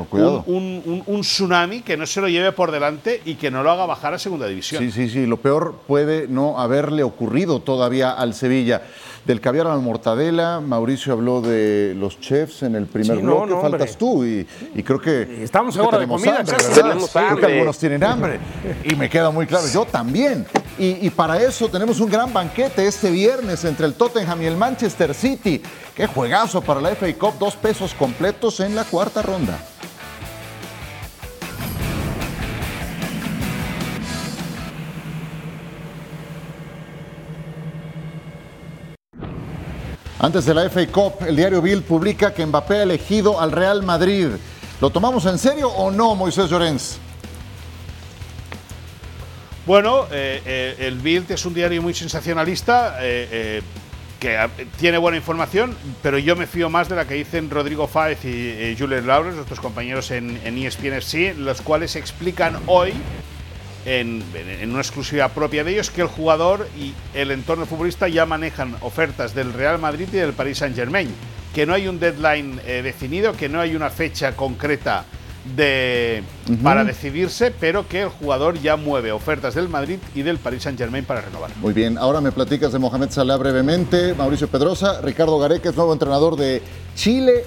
Un, un, tsunami que no se lo lleve por delante y que no lo haga bajar a segunda división. Sí, sí, sí. Lo peor puede no haberle ocurrido todavía al Sevilla. Del caviar a la mortadela, Mauricio habló de los chefs en el primer bloque, faltas tú y, creo que... Estamos ahora de comida, hambre, Creo que algunos tienen hambre y me queda muy claro, yo también. Y, para eso tenemos un gran banquete este viernes entre el Tottenham y el Manchester City. Qué juegazo para la FA Cup, dos pesos completos en la cuarta ronda. Antes de la FA Cup, el diario Bill publica que Mbappé ha elegido al Real Madrid. ¿Lo tomamos en serio o no, Moisés Llorens? Bueno, eh, eh, el Bild es un diario muy sensacionalista, eh, que tiene buena información, pero yo me fío más de la que dicen Rodrigo Fáez y Julian Laures, nuestros compañeros en, en FC, los cuales explican hoy en, una exclusiva propia de ellos que el jugador y el entorno futbolista ya manejan ofertas del Real Madrid y del Paris Saint Germain, que no hay un deadline definido, que no hay una fecha concreta de, para decidirse, pero que el jugador ya mueve ofertas del Madrid y del Paris Saint Germain para renovar. Muy bien, ahora me platicas de Mohamed Salah brevemente, Mauricio Pedrosa, Ricardo Gareca es nuevo entrenador de Chile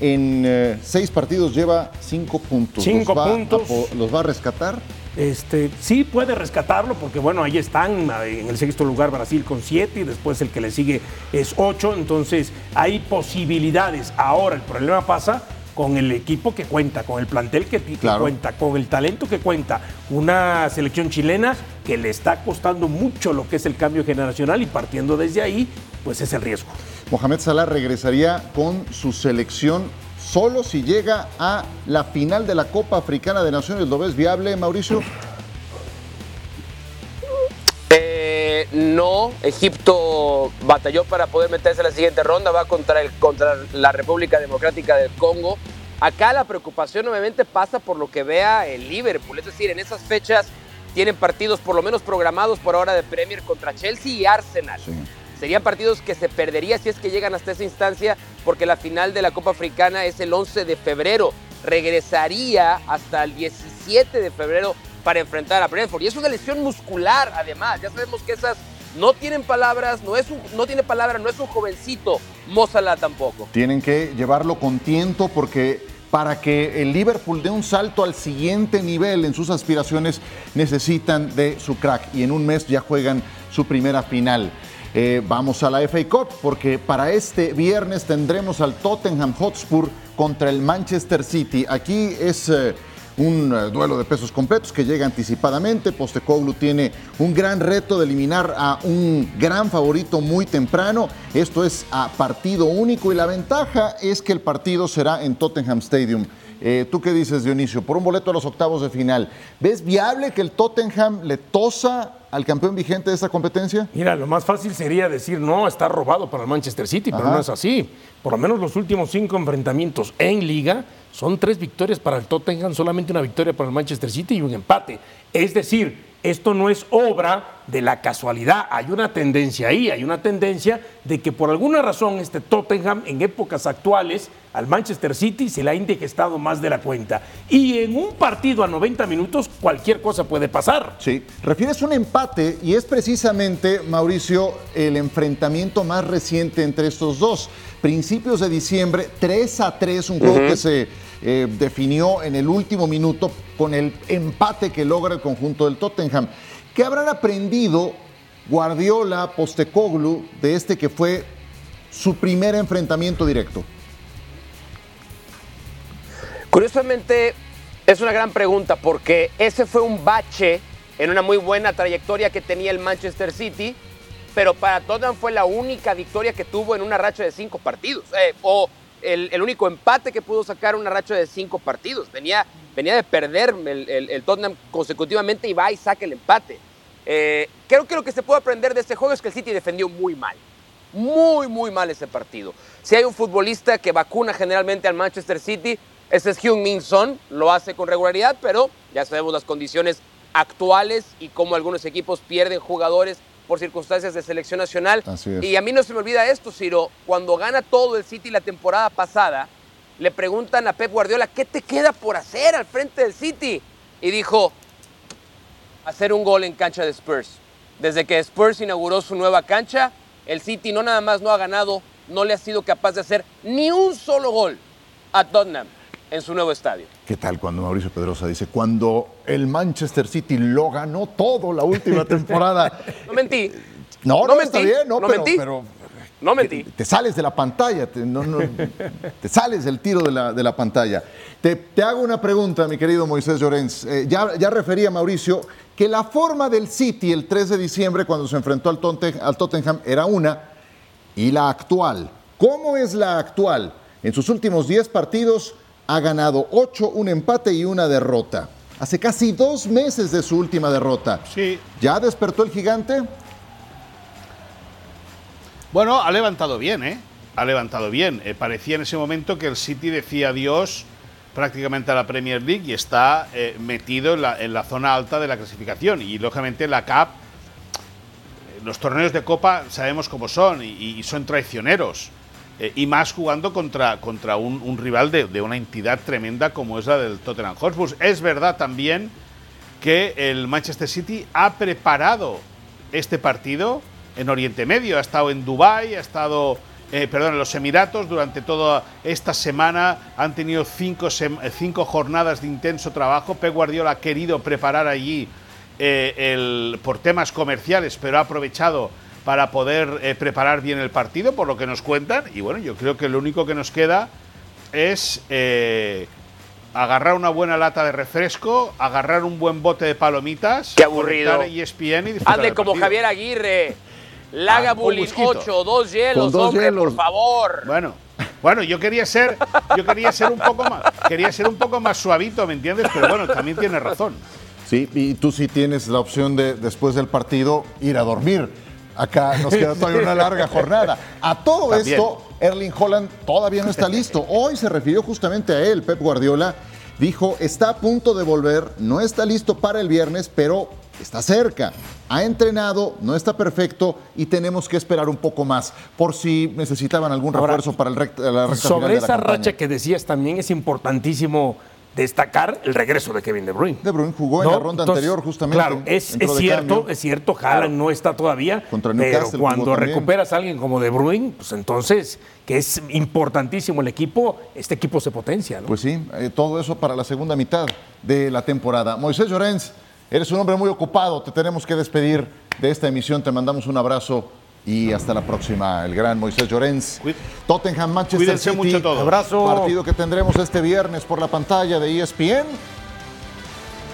en eh, seis partidos lleva cinco puntos. Cinco puntos. ¿Los va a rescatar? Este, sí puede rescatarlo porque bueno, ahí están en el sexto lugar Brasil con siete y después el que le sigue es ocho, entonces hay posibilidades. Ahora el problema pasa con el equipo que cuenta, con el plantel que, cuenta, con el talento que cuenta. Una selección chilena que le está costando mucho lo que es el cambio generacional y partiendo desde ahí, pues es el riesgo. Mohamed Salah regresaría con su selección solo si llega a la final de la Copa Africana de Naciones. ¿Lo ves viable, Mauricio? No, Egipto batalló para poder meterse a la siguiente ronda, va contra, el, contra la República Democrática del Congo. Acá la preocupación obviamente pasa por lo que vea el Liverpool, es decir, en esas fechas tienen partidos por lo menos programados por ahora de Premier contra Chelsea y Arsenal. Serían partidos que se perdería si es que llegan hasta esa instancia, porque la final de la Copa Africana es el 11 de febrero. Regresaría hasta el 17 de febrero para enfrentar a Brentford. Y es una lesión muscular, además. Ya sabemos que esas no tienen palabras, no, es no tiene palabra, no es un jovencito. Mozala tampoco. Tienen que llevarlo con tiento porque para que el Liverpool dé un salto al siguiente nivel en sus aspiraciones necesitan de su crack y en un mes ya juegan su primera final. Eh, vamos a la FA Cup porque para este viernes tendremos al Tottenham Hotspur contra el Manchester City. Aquí es eh, un eh, duelo de pesos completos que llega anticipadamente. Postecoglou tiene un gran reto de eliminar a un gran favorito muy temprano. Esto es a partido único y la ventaja es que el partido será en Tottenham Stadium. ¿Tú qué dices, Dionisio? Por un boleto a los octavos de final, ¿ves viable que el Tottenham le tosa al campeón vigente de esta competencia? Mira, lo más fácil sería decir, no, está robado para el Manchester City, pero no es así. Por lo menos los últimos cinco enfrentamientos en liga son tres victorias para el Tottenham, solamente una victoria para el Manchester City y un empate. Es decir, esto no es obra de la casualidad, hay una tendencia ahí, hay una tendencia de que por alguna razón este Tottenham en épocas actuales al Manchester City se le ha indigestado más de la cuenta. Y en un partido a 90 minutos cualquier cosa puede pasar. Sí, refieres un empate y es precisamente, Mauricio, el enfrentamiento más reciente entre estos dos. Principios de diciembre, 3 a 3, un juego que se eh, definió en el último minuto con el empate que logra el conjunto del Tottenham. ¿Qué habrán aprendido Guardiola, Postecoglu de este que fue su primer enfrentamiento directo? Curiosamente, es una gran pregunta porque ese fue un bache en una muy buena trayectoria que tenía el Manchester City, pero para Tottenham fue la única victoria que tuvo en una racha de cinco partidos, eh, el, único empate que pudo sacar una racha de cinco partidos. Venía, venía de perder el, Tottenham consecutivamente y va y saca el empate. Eh, creo que lo que se puede aprender de este juego es que el City defendió muy mal. Muy, muy mal ese partido. Si hay un futbolista que vacuna generalmente al Manchester City, ese es Hyun Min Son, lo hace con regularidad, pero ya sabemos las condiciones actuales y cómo algunos equipos pierden jugadores por circunstancias de selección nacional. Y a mí no se me olvida esto, Ciro, cuando gana todo el City la temporada pasada, le preguntan a Pep Guardiola, ¿qué te queda por hacer al frente del City? Y dijo, hacer un gol en cancha de Spurs. Desde que Spurs inauguró su nueva cancha, el City no nada más no ha ganado, no le ha sido capaz de hacer ni un solo gol a Tottenham en su nuevo estadio. ¿Qué tal cuando Mauricio Pedrosa dice, cuando el Manchester City lo ganó todo la última temporada? no mentí. No, no, está bien, no, no pero, mentí. Pero, no mentí. Te, sales de la pantalla, te, te sales del tiro de la, de la pantalla. Te, hago una pregunta, mi querido Moisés Llorens. Eh, ya, ya refería Mauricio que la forma del City el 3 de diciembre, cuando se enfrentó al, al Tottenham, era una, y la actual. ¿Cómo es la actual? En sus últimos 10 partidos, ha ganado 8, un empate y una derrota. Hace casi dos meses de su última derrota. Sí. ¿Ya despertó el gigante? Bueno, ha levantado bien, ¿eh? Ha levantado bien. Eh, parecía en ese momento que el City decía adiós prácticamente a la Premier League y está eh, metido en la, en la, zona alta de la clasificación. Y lógicamente la CAP, eh, los torneos de Copa sabemos cómo son y son traicioneros. Eh, y más jugando contra, contra un, rival de, una entidad tremenda como es la del Tottenham Hotspur. Es verdad también que el Manchester City ha preparado este partido en Oriente Medio, ha estado en Dubái, ha estado eh, perdón, los Emiratos durante toda esta semana han tenido cinco, cinco, jornadas de intenso trabajo. Pep Guardiola ha querido preparar allí eh, el, por temas comerciales, pero ha aprovechado para poder eh, preparar bien el partido, por lo que nos cuentan. Y bueno, yo creo que lo único que nos queda es agarrar una buena lata de refresco, agarrar un buen bote de palomitas, Qué aburrido. ESPN y Hazle como Javier Aguirre. Laga 8, dos hielos, dos hombre, por favor. Bueno, bueno, yo quería ser, yo quería ser un poco más, quería ser un poco más suavito, ¿me entiendes? Pero bueno, también tiene razón. Sí, y tú sí tienes la opción de después del partido ir a dormir. Acá nos queda todavía una larga jornada. A todo esto, Erling Holland todavía no está listo. Hoy se refirió justamente a él, Pep Guardiola. Dijo, está a punto de volver, no está listo para el viernes, pero está cerca, ha entrenado, no está perfecto y tenemos que esperar un poco más por si necesitaban algún refuerzo para el la recta Sobre esa racha que decías también es importantísimo destacar el regreso de Kevin De Bruyne. De Bruyne jugó en la ronda anterior justamente. Claro, es, cierto, es cierto, Haaland no está todavía, Contra pero cuando recuperas a alguien como De Bruyne, pues entonces que es importantísimo el equipo, este equipo se potencia. Pues sí, eh, todo eso para la segunda mitad de la temporada. Moisés Llorens, Eres un hombre muy ocupado, te tenemos que despedir de esta emisión, te mandamos un abrazo y hasta la próxima. El gran Moisés Llorens. Tottenham, Manchester City. mucho todo. Abrazo. Partido que tendremos este viernes por la pantalla de ESPN.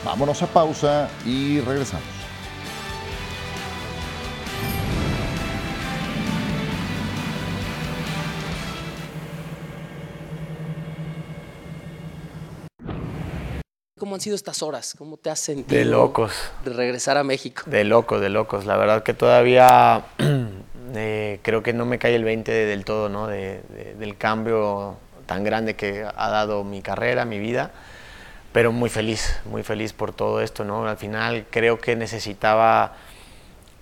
Vámonos a pausa y regresamos. ¿Cómo han sido estas horas? ¿Cómo te has sentido? De locos. De regresar a México. De locos, de locos. La verdad que todavía eh, creo que no me cae el 20 del todo, ¿no? del cambio tan grande que ha dado mi carrera, mi vida. Pero muy feliz, muy feliz por todo esto, ¿no? Al final creo que necesitaba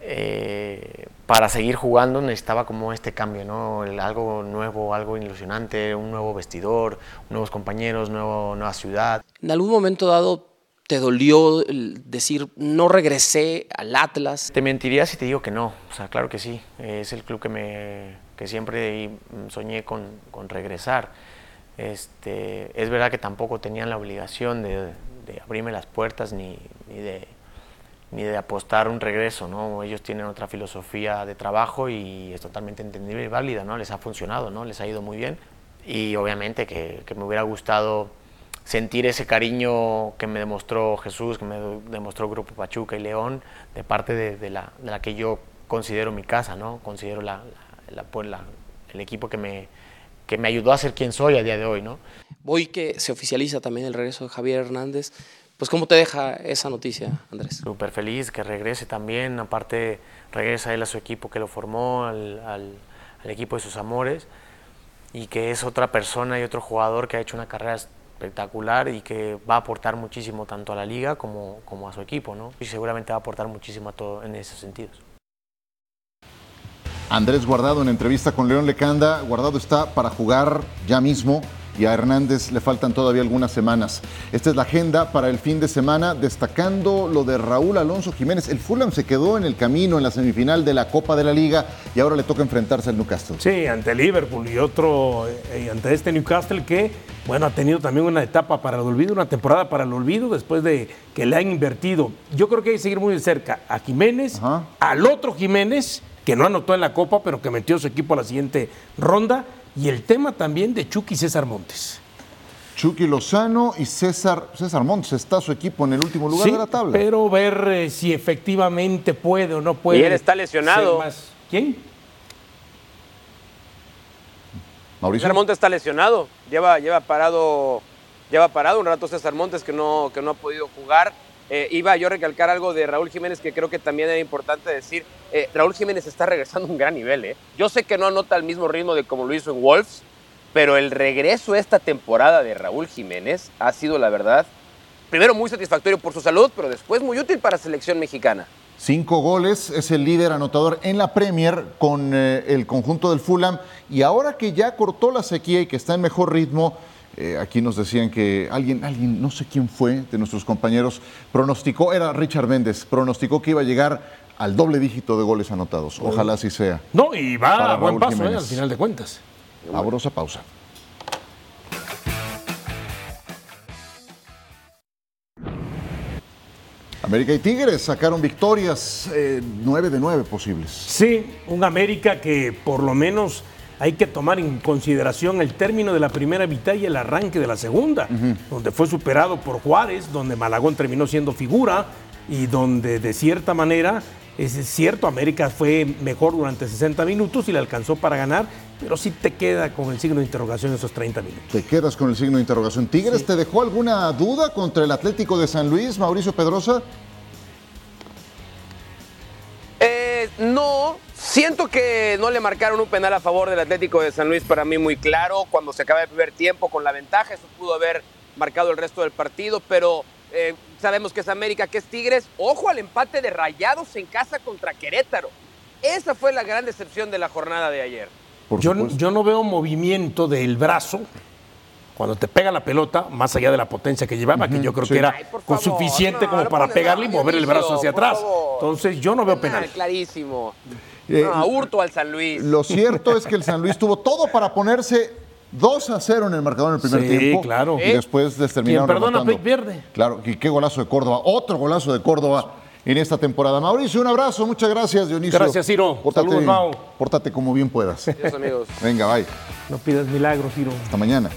eh, para seguir jugando necesitaba como este cambio, ¿no? algo nuevo, algo ilusionante, un nuevo vestidor, nuevos compañeros, nuevo, nueva ciudad. ¿En algún momento dado te dolió decir no regresé al Atlas? Te mentiría si te digo que no, o sea, claro que sí, es el club que, me, que siempre soñé con, con regresar. Este, es verdad que tampoco tenían la obligación de, de abrirme las puertas ni, ni de ni de apostar un regreso, ¿no? Ellos tienen otra filosofía de trabajo y es totalmente entendible y válida, ¿no? Les ha funcionado, ¿no? Les ha ido muy bien y obviamente que, me hubiera gustado sentir ese cariño que me demostró Jesús, que me demostró Grupo Pachuca y León, de parte de, la, la, que yo considero mi casa, ¿no? Considero la, pues el equipo que me, que me ayudó a ser quien soy a día de hoy, ¿no? Hoy que se oficializa también el regreso de Javier Hernández, pues ¿cómo te deja esa noticia, Andrés? Súper feliz que regrese también, aparte regresa él a su equipo que lo formó, al, al, equipo de sus amores, y que es otra persona y otro jugador que ha hecho una carrera espectacular y que va a aportar muchísimo tanto a la liga como, como a su equipo, ¿no? Y seguramente va a aportar muchísimo a todo en esos sentidos. Andrés Guardado en entrevista con León Lecanda, Guardado está para jugar ya mismo y a Hernández le faltan todavía algunas semanas. Esta es la agenda para el fin de semana, destacando lo de Raúl Alonso Jiménez. El Fulham se quedó en el camino en la semifinal de la Copa de la Liga y ahora le toca enfrentarse al Newcastle. Sí, ante Liverpool y otro, eh, ante este Newcastle que, bueno, ha tenido también una etapa para el olvido, una temporada para el olvido después de que le han invertido. Yo creo que hay que seguir muy de cerca a Jiménez, al otro Jiménez, que no anotó en la Copa, pero que metió su equipo a la siguiente ronda y el tema también de Chucky César Montes. Chucky Lozano y César, César Montes está su equipo en el último lugar de la tabla. Pero ver eh, si efectivamente puede o no puede. Y él está lesionado. ¿Quién? Mauricio. César Montes está lesionado. Lleva, lleva, parado, lleva parado un rato César Montes que no, que no ha podido jugar. Eh, iba yo a recalcar algo de Raúl Jiménez que creo que también era importante decir. Eh, Raúl Jiménez está regresando a un gran nivel. ¿eh? Yo sé que no anota el mismo ritmo de como lo hizo en Wolves, pero el regreso esta temporada de Raúl Jiménez ha sido, la verdad, primero muy satisfactorio por su salud, pero después muy útil para la selección mexicana. Cinco goles, es el líder anotador en la Premier con el conjunto del Fulham y ahora que ya cortó la sequía y que está en mejor ritmo, eh, aquí nos decían que alguien, alguien, no sé quién fue de nuestros compañeros, pronosticó, era Richard Méndez, pronosticó que iba a llegar al doble dígito de goles anotados. Ojalá así sea. No, y va a buen paso, eh, al final de cuentas. Abrosa pausa. América y Tigres sacaron victorias, eh, nueve de nueve posibles. Sí, un América que por lo menos hay que tomar en consideración el término de la primera mitad y el arranque de la segunda, donde fue superado por Juárez, donde Malagón terminó siendo figura y donde de cierta manera, es cierto, América fue mejor durante 60 minutos y le alcanzó para ganar, pero sí te queda con el signo de interrogación esos 30 minutos. Te quedas con el signo de interrogación. ¿Tigres te dejó alguna duda contra el Atlético de San Luis, Mauricio Pedrosa? Eh, no, Siento que no le marcaron un penal a favor del Atlético de San Luis para mí muy claro. Cuando se acaba el primer tiempo con la ventaja, eso pudo haber marcado el resto del partido, pero eh, sabemos que es América, que es Tigres. Ojo al empate de Rayados en casa contra Querétaro. Esa fue la gran decepción de la jornada de ayer. Yo, yo, no veo movimiento del brazo cuando te pega la pelota, más allá de la potencia que llevaba, que yo creo que era suficiente como para pegarle y mover el brazo hacia atrás. Entonces yo no veo penal. Clarísimo. Eh, hurto al San Luis. Lo cierto es que el San Luis tuvo todo para ponerse 2 a 0 en el marcador en el primer tiempo. Sí, claro. Y después les terminaron perdona, pierde. Claro, y qué golazo de Córdoba. Otro golazo de Córdoba en esta temporada. Mauricio, un abrazo. Muchas gracias, Dionisio. Gracias, Ciro. Pórtate, Saludos, Mau. Pórtate como bien puedas. Adiós, amigos. Venga, bye. No pidas milagros, Ciro. Hasta mañana.